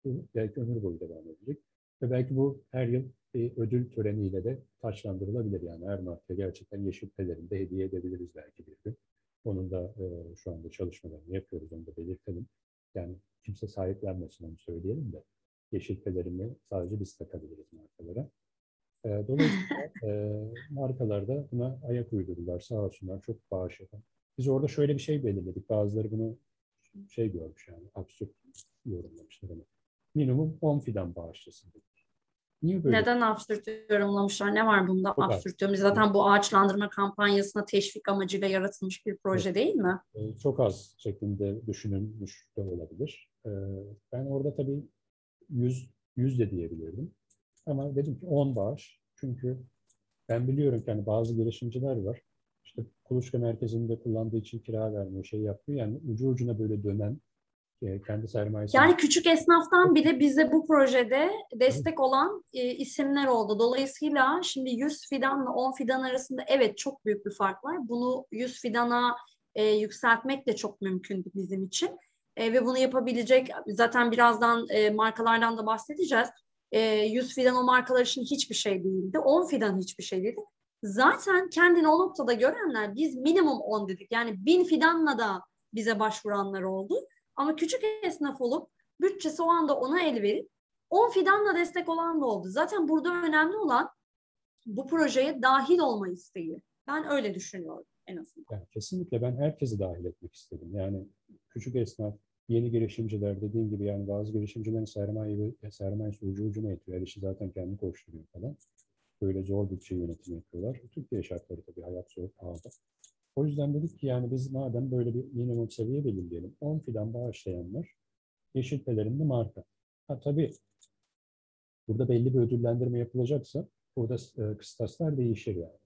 Bu belki ömür boyu devam edecek. Ve belki bu her yıl bir ödül töreniyle de taçlandırılabilir. Yani her marka gerçekten yeşil pelerinde hediye edebiliriz belki bir gün. Onun da e, şu anda çalışmalarını yapıyoruz, onu da belirtelim. Yani kimse sahiplenmesin onu söyleyelim de. Yeşil pelerini sadece biz takabiliriz markalara. E, dolayısıyla e, markalar da buna ayak uydurdular sağ olsunlar çok bağış yapan. Biz orada şöyle bir şey belirledik. Bazıları bunu şey görmüş yani absürt yorumlamışlar ama. Minimum 10 fidan bağışlasın dedik. Niye böyle? Neden absürt yorumlamışlar? Ne var bunda çok absürt diyorum. Zaten bu ağaçlandırma kampanyasına teşvik amacıyla yaratılmış bir proje evet. değil mi? Ee, çok az şeklinde düşünülmüş de olabilir. Ee, ben orada tabii 100, 100 de diyebilirdim. Ama dedim ki 10 bağış. Çünkü ben biliyorum ki hani bazı girişimciler var işte kuluçka merkezinde kullandığı için kira vermiyor, şey yapıyor. Yani ucu ucuna böyle dönen e, kendi sermayesi. Yani küçük esnaftan bile bize bu projede destek olan e, isimler oldu. Dolayısıyla şimdi 100 fidanla 10 fidan arasında evet çok büyük bir fark var. Bunu 100 fidana e, yükseltmek de çok mümkündü bizim için. E, ve bunu yapabilecek zaten birazdan e, markalardan da bahsedeceğiz. E, 100 fidan o markalar için hiçbir şey değildi. 10 fidan hiçbir şey değildi. Zaten kendini o noktada görenler biz minimum 10 dedik. Yani bin fidanla da bize başvuranlar oldu. Ama küçük esnaf olup bütçesi o anda ona el verip 10 fidanla destek olan da oldu. Zaten burada önemli olan bu projeye dahil olma isteği. Ben öyle düşünüyorum en azından. Yani kesinlikle ben herkesi dahil etmek istedim. Yani küçük esnaf, yeni girişimciler dediğim gibi yani bazı girişimcilerin sermaye sermayesi ucu ucuna yetiyor. Her işi zaten kendi koşturuyor falan böyle zor bütçe yönetimi yapıyorlar. Türkiye şartları tabii hayat zor, pahalı. O yüzden dedik ki yani biz madem böyle bir minimum seviye belirleyelim. 10 fidan bağışlayanlar yeşil pelerinde marka. Ha tabii burada belli bir ödüllendirme yapılacaksa burada e, kıstaslar değişir yani.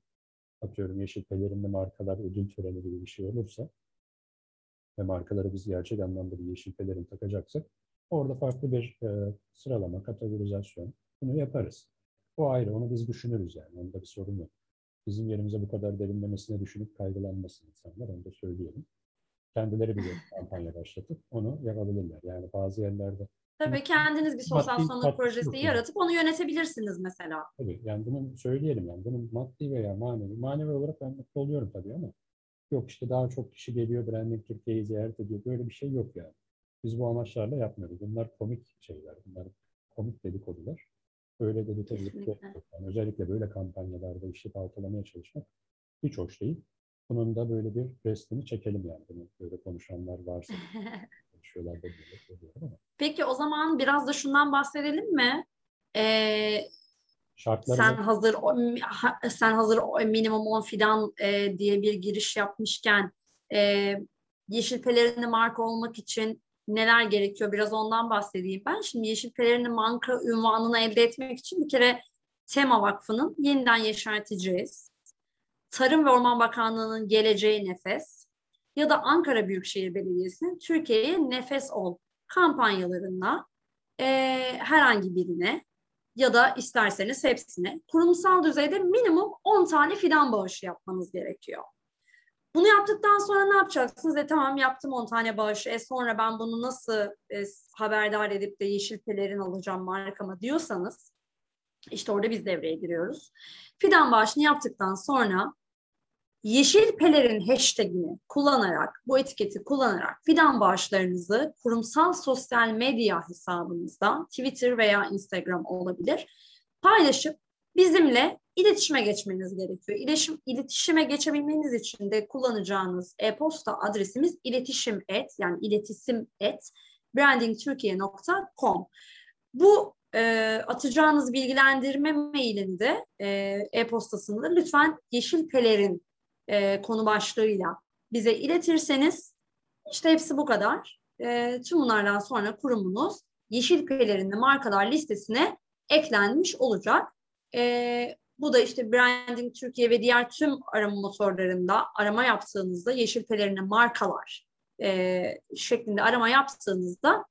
Atıyorum yeşil pelerinde markalar ödül töreni gibi bir şey olursa ve markaları biz gerçek anlamda bir yeşil pelerin takacaksak orada farklı bir e, sıralama, kategorizasyon bunu yaparız. O ayrı, onu biz düşünürüz yani. Onda bir sorun yok. Bizim yerimize bu kadar derinlemesine düşünüp kaygılanmasın insanlar, onu da söyleyelim. kendileri bir kampanya başlatıp onu yapabilirler. Yani bazı yerlerde Tabii kendiniz bir sosyal sorumluluk projesi yaratıp onu yönetebilirsiniz mesela. Tabii yani bunu söyleyelim yani bunun maddi veya manevi, manevi olarak ben mutlu oluyorum tabii ama yok işte daha çok kişi geliyor Branding Türkiye'yi ziyaret ediyor. Böyle bir şey yok yani. Biz bu amaçlarla yapmıyoruz. Bunlar komik şeyler. Bunlar komik dedikodular. Öyle dedikodular yok. Yani özellikle böyle kampanyalarda işi baltalamaya çalışmak hiç hoş değil. Bunun da böyle bir restini çekelim yani. Bunu böyle konuşanlar varsa konuşuyorlar da böyle ama. Peki o zaman biraz da şundan bahsedelim mi? Ee, Şartları sen hazır sen hazır minimum 10 fidan e, diye bir giriş yapmışken e, yeşil pelerini marka olmak için neler gerekiyor biraz ondan bahsedeyim ben. Şimdi yeşil pelerini marka ünvanını elde etmek için bir kere Tema Vakfı'nın yeniden yeşerteceğiz. Tarım ve Orman Bakanlığı'nın geleceği nefes ya da Ankara Büyükşehir Belediyesi'nin Türkiye'ye nefes ol kampanyalarında e, herhangi birine ya da isterseniz hepsine kurumsal düzeyde minimum 10 tane fidan bağışı yapmanız gerekiyor. Bunu yaptıktan sonra ne yapacaksınız? E tamam yaptım 10 tane bağışı. E sonra ben bunu nasıl e, haberdar edip de yeşil pelerin alacağım markama diyorsanız işte orada biz devreye giriyoruz. Fidan bağışını yaptıktan sonra Yeşil Pelerin hashtagini kullanarak, bu etiketi kullanarak fidan bağışlarınızı kurumsal sosyal medya hesabınızda, Twitter veya Instagram olabilir, paylaşıp bizimle iletişime geçmeniz gerekiyor. İletişim, iletişime geçebilmeniz için de kullanacağınız e-posta adresimiz iletişim et yani iletişim et brandingturkiye.com. Bu e, atacağınız bilgilendirme mailinde e, e-postasında lütfen Yeşil Pelerin e, konu başlığıyla bize iletirseniz işte hepsi bu kadar. E, tüm bunlardan sonra kurumunuz yeşil pelerinde markalar listesine eklenmiş olacak. E, bu da işte Branding Türkiye ve diğer tüm arama motorlarında arama yaptığınızda yeşil pelerine markalar e, şeklinde arama yaptığınızda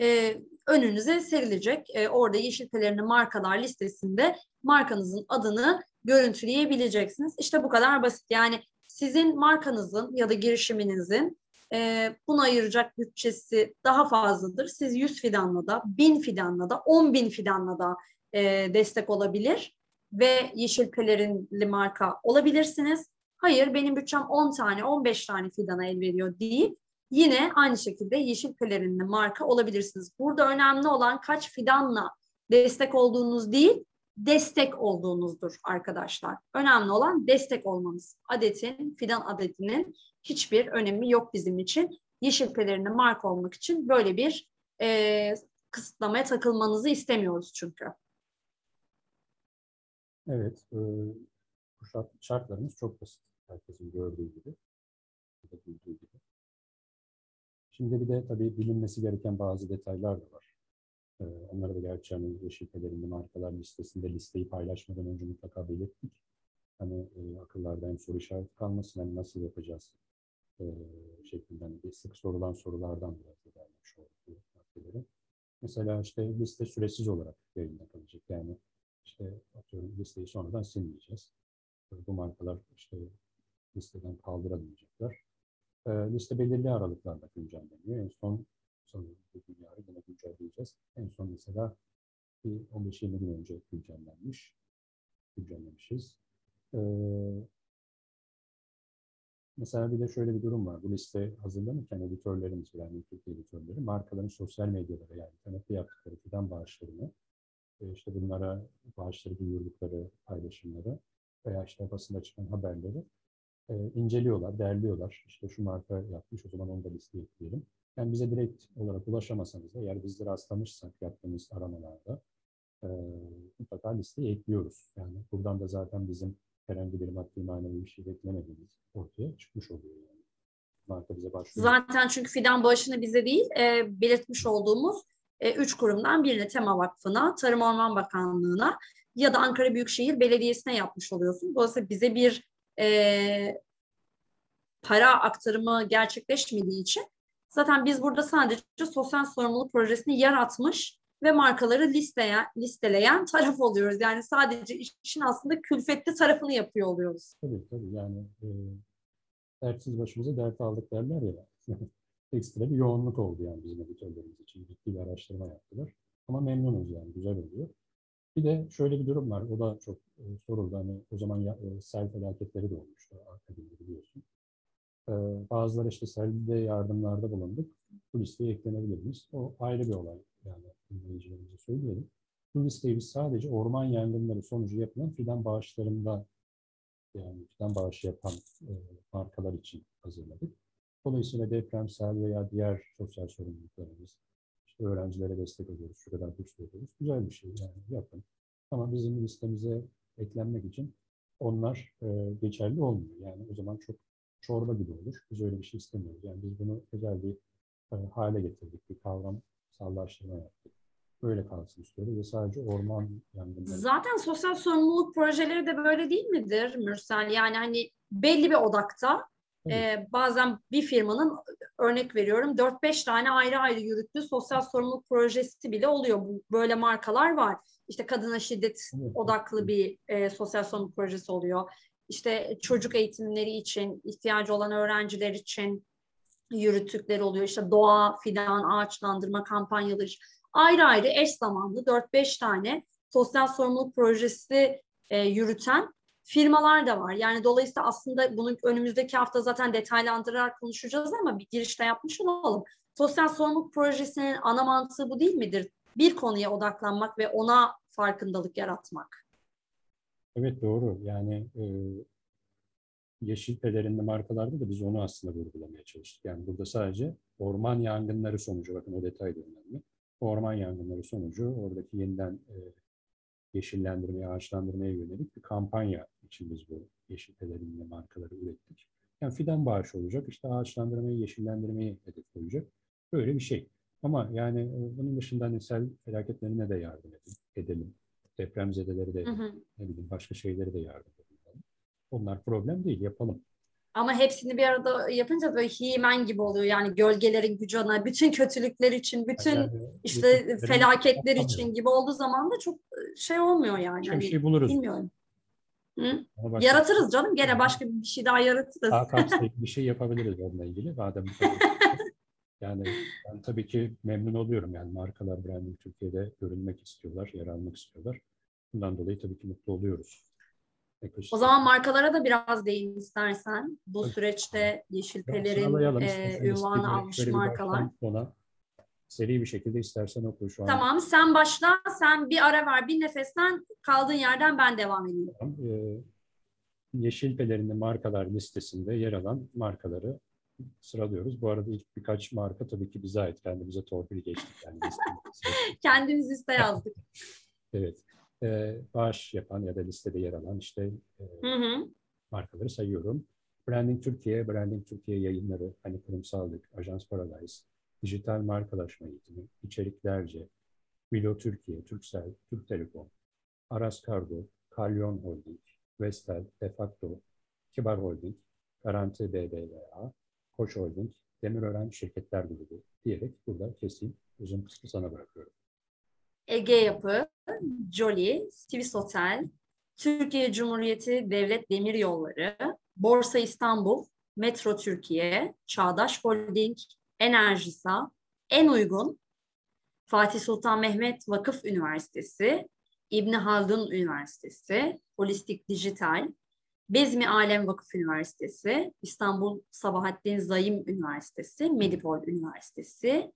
e, önünüze serilecek. E, orada yeşil pelerine markalar listesinde markanızın adını görüntüleyebileceksiniz. İşte bu kadar basit. Yani sizin markanızın ya da girişiminizin e, buna ayıracak bütçesi daha fazladır. Siz 100 fidanla da, 1000 fidanla da, 10 bin fidanla da e, destek olabilir ve yeşil pelerinli marka olabilirsiniz. Hayır benim bütçem 10 tane, 15 tane fidana el veriyor deyip yine aynı şekilde yeşil pelerinli marka olabilirsiniz. Burada önemli olan kaç fidanla destek olduğunuz değil, destek olduğunuzdur arkadaşlar. Önemli olan destek olmanız. Adetin, fidan adetinin hiçbir önemi yok bizim için. Yeşil pelerine marka olmak için böyle bir e, kısıtlamaya takılmanızı istemiyoruz çünkü. Evet, e, bu şart, şartlarımız çok basit. Herkesin gördüğü gibi, duyduğu gibi. Şimdi bir de tabii bilinmesi gereken bazı detaylar da var. Ee, onları da gerçi hani yeşil pelerini markalar listesinde listeyi paylaşmadan önce mutlaka belirttik. Hani e, akıllarda hem soru işareti kalmasın, hani nasıl yapacağız e, şeklinde hani sık sorulan sorulardan biraz vermiş olduk. Mesela işte liste süresiz olarak yayında kalacak. Yani işte atıyorum listeyi sonradan silmeyeceğiz. Bu markalar işte listeden kaldıramayacaklar. E, liste belirli aralıklarla güncelleniyor. En son sanırım bugün yine güncelleyeceğiz. En son mesela bir 15-20 gün önce güncellenmiş. Güncellemişiz. Ee, mesela bir de şöyle bir durum var. Bu liste hazırlanırken editörlerimiz, yani Türkiye editörleri markaların sosyal medyalara yani internette yaptıkları fidan bağışlarını e, işte bunlara bağışları duyurdukları paylaşımları veya işte basında çıkan haberleri e, inceliyorlar, derliyorlar. İşte şu marka yapmış, o zaman onu da listeye ekleyelim. Yani bize direkt olarak ulaşamasanız da eğer bizleri rastlamışsak yaptığımız aramalarda e, mutlaka listeye ekliyoruz. Yani buradan da zaten bizim herhangi bir maddi manevi bir şey beklemediğimiz ortaya çıkmış oluyor. Yani. Marka bize başlıyor. Zaten çünkü fidan bağışını bize değil, e, belirtmiş olduğumuz e, üç kurumdan birine Tema Vakfı'na, Tarım Orman Bakanlığı'na ya da Ankara Büyükşehir Belediyesi'ne yapmış oluyorsun. Dolayısıyla bize bir e, para aktarımı gerçekleşmediği için Zaten biz burada sadece sosyal sorumluluk projesini yaratmış ve markaları listeyen, listeleyen taraf oluyoruz. Yani sadece işin aslında külfetli tarafını yapıyor oluyoruz. Tabii tabii yani e, dertsiz başımıza dert aldık derler ya. Ekstra bir yoğunluk oldu yani bizim editörlerimiz için. Ciddi bir araştırma yaptılar. Ama memnunuz yani, güzel oluyor. Bir de şöyle bir durum var, o da çok e, soruldu. Hani o zaman ya, e, sel felaketleri de olmuştu, akabinde biliyorsun. E, bazıları işte selde yardımlarda bulunduk. Bu listeye eklenebilir miyiz? O ayrı bir olay yani dinleyicilerimize söyleyelim. Bu listeyi biz sadece orman yangınları sonucu yapılan fidan bağışlarında yani fidan bağışı yapan e, markalar için hazırladık. Dolayısıyla depremsel veya diğer sosyal sorumluluklarımız, işte öğrencilere destek oluyoruz, şu kadar burs veriyoruz. Güzel bir şey yani yapın. Ama bizim listemize eklenmek için onlar e, geçerli olmuyor. Yani o zaman çok çorba gibi olur. Biz öyle bir şey istemiyoruz. Yani biz bunu özel bir e, hale getirdik. Bir kavram sallaştırma yaptık. Böyle kalsın istiyoruz ve sadece orman yangınları. Zaten sosyal sorumluluk projeleri de böyle değil midir Mürsel? Yani hani belli bir odakta e, bazen bir firmanın örnek veriyorum 4-5 tane ayrı ayrı yürüttüğü sosyal sorumluluk projesi bile oluyor. Bu, böyle markalar var. İşte kadına şiddet odaklı bir e, sosyal sorumluluk projesi oluyor. İşte çocuk eğitimleri için, ihtiyacı olan öğrenciler için yürüttükleri oluyor. İşte doğa, fidan, ağaçlandırma kampanyaları. Ayrı ayrı eş zamanlı 4-5 tane sosyal sorumluluk projesi e, yürüten firmalar da var. Yani dolayısıyla aslında bunu önümüzdeki hafta zaten detaylandırarak konuşacağız ama bir girişte yapmış olalım. Sosyal sorumluluk projesinin ana mantığı bu değil midir? Bir konuya odaklanmak ve ona farkındalık yaratmak. Evet doğru. Yani e, yeşil pelerinde markalarda da biz onu aslında vurgulamaya çalıştık. Yani burada sadece orman yangınları sonucu, bakın o detay da önemli. Orman yangınları sonucu oradaki yeniden e, yeşillendirmeye, ağaçlandırmaya yönelik bir kampanya için bu yeşil pelerinli markaları ürettik. Yani fidan bağışı olacak, işte ağaçlandırmayı, yeşillendirmeyi hedef koyacak. Böyle bir şey. Ama yani e, bunun dışında hani sel felaketlerine de yardım edelim. Depremzedeleri de, hı hı. ne bileyim başka şeyleri de yardım edelim. Onlar problem değil, yapalım. Ama hepsini bir arada yapınca böyle himen gibi oluyor. Yani gölgelerin gücü ana, bütün kötülükler için, bütün yani, işte felaketler için gibi olduğu zaman da çok e, şey olmuyor yani. Hani, şey buluruz. Bilmiyorum. Hı? Yaratırız canım. Gene başka bir şey daha yaratırız. Daha kapsayıcı bir şey yapabiliriz onunla ilgili. Madem yani ben tabii ki memnun oluyorum. Yani markalar branding Türkiye'de görünmek istiyorlar, yer almak istiyorlar. Bundan dolayı tabii ki mutlu oluyoruz. O zaman markalara da biraz değin istersen. Bu Tabii. süreçte Yeşilpeler'in e, ünvanı almış markalar. Sona seri bir şekilde istersen oku şu an. Tamam sen başla. Sen bir ara ver bir nefesten kaldığın yerden ben devam edeyim. Tamam. Ee, Yeşil markalar listesinde yer alan markaları sıralıyoruz. Bu arada ilk birkaç marka tabii ki bize ait. Kendimize torpil geçtik. Yani Kendimiz liste yazdık. evet e, bağış yapan ya da listede yer alan işte e, hı hı. markaları sayıyorum. Branding Türkiye, Branding Türkiye yayınları, hani kurumsallık, Ajans Paradise, dijital markalaşma eğitimi, içeriklerce, Milo Türkiye, Türksel, Türk Telekom, Aras Kargo, Kalyon Holding, Vestel, Defacto, Kibar Holding, Garanti BBVA, Koç Holding, Demirören Şirketler Grubu diyerek burada keseyim. Uzun kısmı sana bırakıyorum. Ege Yapı, Jolly, Swiss Hotel, Türkiye Cumhuriyeti Devlet Demir Yolları, Borsa İstanbul, Metro Türkiye, Çağdaş Holding, Enerjisa, En Uygun, Fatih Sultan Mehmet Vakıf Üniversitesi, İbni Haldun Üniversitesi, Holistik Dijital, Bezmi Alem Vakıf Üniversitesi, İstanbul Sabahattin Zayim Üniversitesi, Medipol Üniversitesi,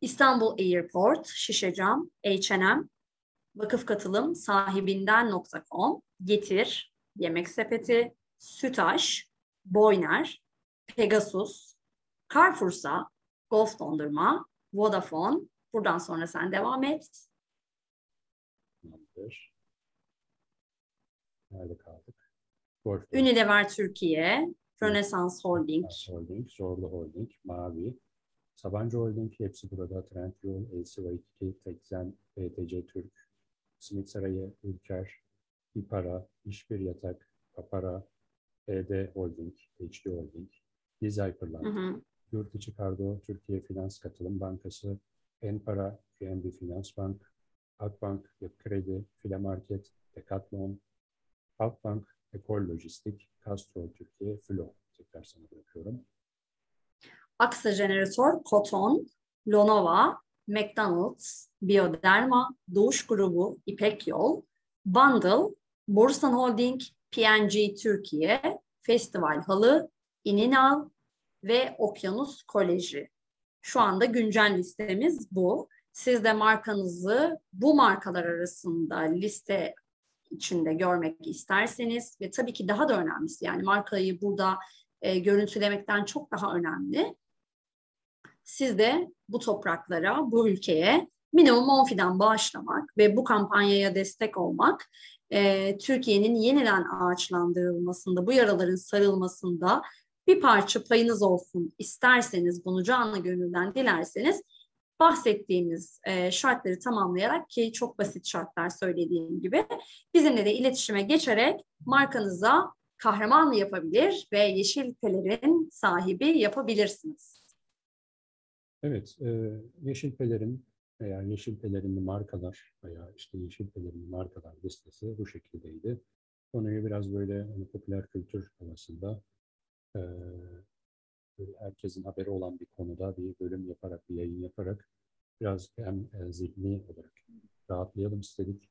İstanbul Airport, Şişecam, H&M, Vakıf Katılım, sahibinden.com, Getir, Yemek Sepeti, Sütaş, Boyner, Pegasus, Carrefour'sa, Golf Dondurma, Vodafone. Buradan sonra sen devam et. Tamamdır. Nerede kaldık? Golf Unilever Türkiye, Rönesans Holding. Holding, Zorlu Holding, Mavi, Sabancı Holding hepsi burada. Trendyol, LCY2, Tekzen, BTC Türk, Simit Sarayı, Ülker, İpara, İşbir Yatak, Papara, ED Holding, HD Holding, Diz Hyperland, Yurt içi Kargo, Türkiye Finans Katılım Bankası, Enpara, QNB Finans Bank, Akbank, Yapı Kredi, File Market, Decathlon, Halkbank, Ekol Lojistik, Castro Türkiye, Flo tekrar sana bırakıyorum. Aksa Jeneratör, Koton, Lonova, McDonald's, Bioderma, Doğuş Grubu, İpek Yol, Bundle, Borsan Holding, PNG Türkiye, Festival Halı, İninal ve Okyanus Koleji. Şu anda güncel listemiz bu. Siz de markanızı bu markalar arasında liste içinde görmek isterseniz ve tabii ki daha da önemlisi yani markayı burada e, görüntülemekten çok daha önemli. Siz de bu topraklara, bu ülkeye minimum 10 fidan bağışlamak ve bu kampanyaya destek olmak e, Türkiye'nin yeniden ağaçlandırılmasında, bu yaraların sarılmasında bir parça payınız olsun isterseniz, bunu canlı gönülden dilerseniz bahsettiğimiz e, şartları tamamlayarak ki çok basit şartlar söylediğim gibi bizimle de iletişime geçerek markanıza kahraman yapabilir ve yeşil pelerin sahibi yapabilirsiniz. Evet, e, yeşil pelerin veya yeşil pelerinli markalar veya işte yeşil pelerinli markalar listesi bu şekildeydi. Konuyu biraz böyle hani popüler kültür havasında e, herkesin haberi olan bir konuda bir bölüm yaparak, bir yayın yaparak biraz hem e, zihni olarak rahatlayalım istedik.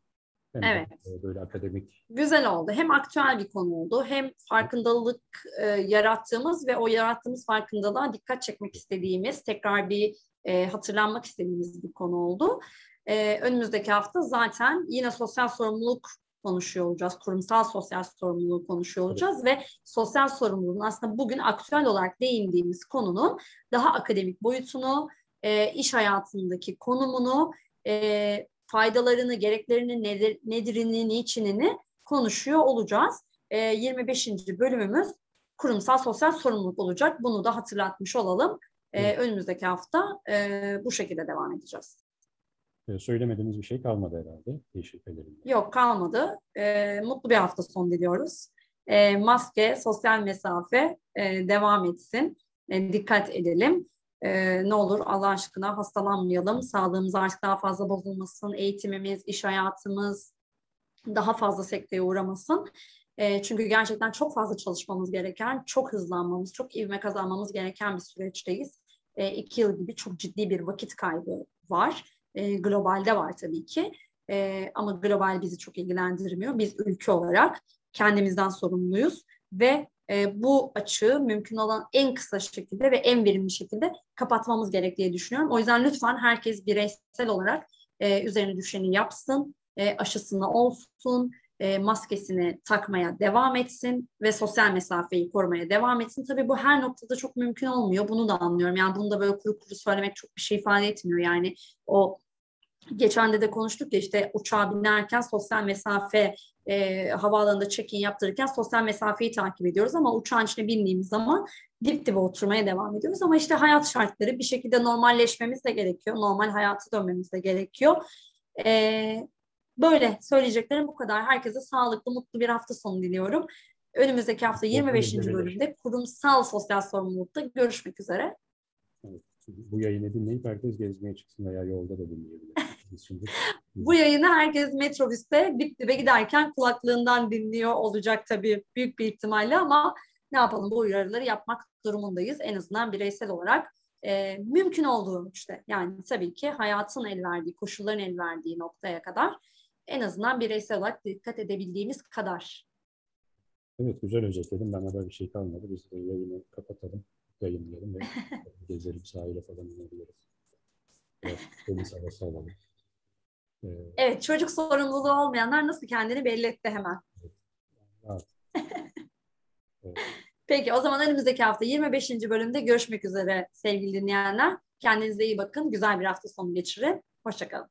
Hem evet. de böyle akademik. Güzel oldu. Hem aktüel bir konu oldu, hem farkındalık e, yarattığımız ve o yarattığımız farkındalığa dikkat çekmek istediğimiz, tekrar bir e, hatırlanmak istediğimiz bir konu oldu. E, önümüzdeki hafta zaten yine sosyal sorumluluk konuşuyor olacağız. Kurumsal sosyal sorumluluğu konuşuyor olacağız ve sosyal sorumluluğun aslında bugün aktüel olarak değindiğimiz konunun daha akademik boyutunu, e, iş hayatındaki konumunu, e, faydalarını, gereklerini, nedir, nedirini, niçinini konuşuyor olacağız. E, 25. bölümümüz kurumsal sosyal sorumluluk olacak. Bunu da hatırlatmış olalım. E, önümüzdeki hafta e, bu şekilde devam edeceğiz. E, söylemediğimiz bir şey kalmadı herhalde yeşil pelerinde. Yok kalmadı. E, mutlu bir hafta sonu diliyoruz. E, maske, sosyal mesafe e, devam etsin. E, dikkat edelim. E, ne olur Allah aşkına hastalanmayalım. Sağlığımız artık daha fazla bozulmasın. Eğitimimiz, iş hayatımız daha fazla sekteye uğramasın. E, çünkü gerçekten çok fazla çalışmamız gereken, çok hızlanmamız, çok ivme kazanmamız gereken bir süreçteyiz. E, iki yıl gibi çok ciddi bir vakit kaybı var. E, globalde var tabii ki. E, ama global bizi çok ilgilendirmiyor. Biz ülke olarak kendimizden sorumluyuz ve e, bu açığı mümkün olan en kısa şekilde ve en verimli şekilde kapatmamız gerek diye düşünüyorum. O yüzden lütfen herkes bireysel olarak e, üzerine düşeni yapsın, e, aşısını olsun, e, maskesini takmaya devam etsin ve sosyal mesafeyi korumaya devam etsin. Tabii bu her noktada çok mümkün olmuyor. Bunu da anlıyorum. Yani bunu da böyle kuru kuru söylemek çok bir şey ifade etmiyor. Yani o geçen de de konuştuk ya işte uçağa binerken sosyal mesafe e, havaalanında check-in yaptırırken sosyal mesafeyi takip ediyoruz ama uçağın içine bindiğimiz zaman dip dibe oturmaya devam ediyoruz ama işte hayat şartları bir şekilde normalleşmemiz de gerekiyor. Normal hayatı dönmemiz de gerekiyor. E, böyle söyleyeceklerim bu kadar. Herkese sağlıklı, mutlu bir hafta sonu diliyorum. Önümüzdeki hafta 25. bölümde kurumsal sosyal sorumlulukta görüşmek üzere. Evet, bu yayını dinleyip herkes gezmeye çıksın veya yolda da dinleyebilir. bu yayını herkes metrobüste dip dibe giderken kulaklığından dinliyor olacak tabii büyük bir ihtimalle ama ne yapalım bu uyarıları yapmak durumundayız. En azından bireysel olarak e, mümkün olduğu işte yani tabii ki hayatın el verdiği, koşulların el verdiği noktaya kadar en azından bireysel olarak dikkat edebildiğimiz kadar. Evet güzel özetledim. Bana da bir şey kalmadı. Biz de yayını kapatalım, yayınlayalım ve gezelim sahile falan inebiliriz. Evet, deniz havası alalım. Ee, evet, çocuk sorumluluğu olmayanlar nasıl kendini belli etti hemen. Evet. evet. Peki o zaman önümüzdeki hafta 25. bölümde görüşmek üzere sevgili dinleyenler. Kendinize iyi bakın. Güzel bir hafta sonu geçirin. Hoşçakalın.